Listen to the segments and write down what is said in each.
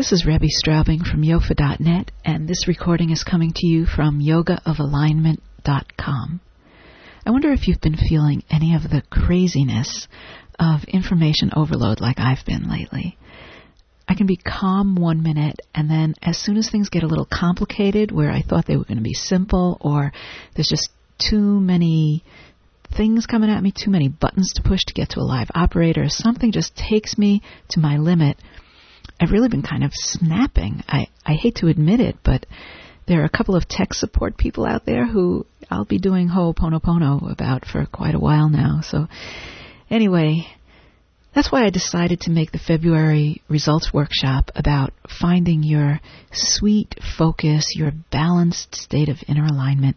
This is Rebbie Straubing from yofa.net, and this recording is coming to you from yogaofalignment.com. I wonder if you've been feeling any of the craziness of information overload like I've been lately. I can be calm one minute, and then as soon as things get a little complicated, where I thought they were going to be simple, or there's just too many things coming at me, too many buttons to push to get to a live operator, something just takes me to my limit I've really been kind of snapping. I, I hate to admit it, but there are a couple of tech support people out there who I'll be doing Ho'oponopono about for quite a while now. So anyway, that's why I decided to make the February results workshop about finding your sweet focus, your balanced state of inner alignment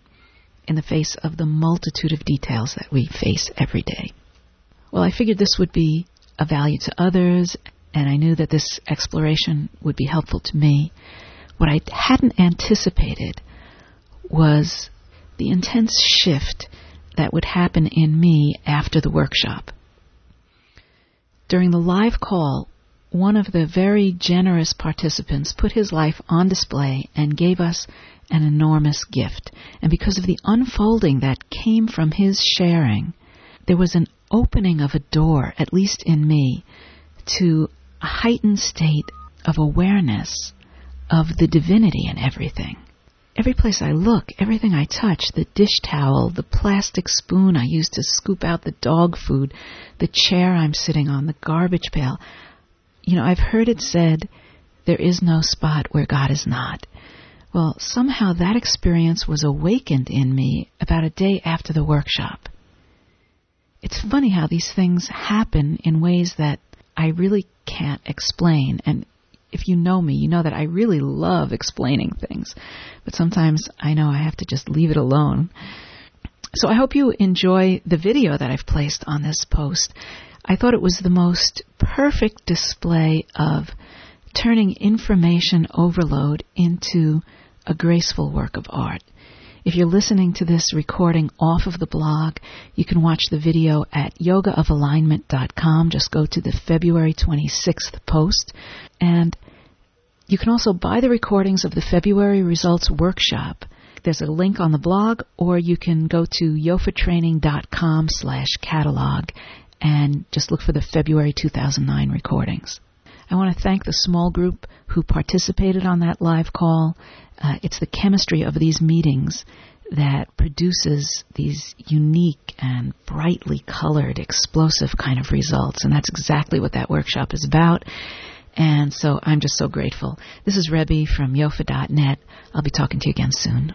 in the face of the multitude of details that we face every day. Well, I figured this would be of value to others and I knew that this exploration would be helpful to me. What I hadn't anticipated was the intense shift that would happen in me after the workshop. During the live call, one of the very generous participants put his life on display and gave us an enormous gift. And because of the unfolding that came from his sharing, there was an opening of a door, at least in me, to a heightened state of awareness of the divinity in everything. Every place I look, everything I touch, the dish towel, the plastic spoon I use to scoop out the dog food, the chair I'm sitting on, the garbage pail. You know, I've heard it said, there is no spot where God is not. Well, somehow that experience was awakened in me about a day after the workshop. It's funny how these things happen in ways that I really can't explain. And if you know me, you know that I really love explaining things. But sometimes I know I have to just leave it alone. So I hope you enjoy the video that I've placed on this post. I thought it was the most perfect display of turning information overload into a graceful work of art. If you're listening to this recording off of the blog, you can watch the video at yogaofalignment.com. Just go to the February 26th post. And you can also buy the recordings of the February results workshop. There's a link on the blog, or you can go to yofatraining.com slash catalog and just look for the February 2009 recordings. I want to thank the small group who participated on that live call. Uh, it's the chemistry of these meetings that produces these unique and brightly colored, explosive kind of results. And that's exactly what that workshop is about. And so I'm just so grateful. This is Rebbie from yofa.net. I'll be talking to you again soon.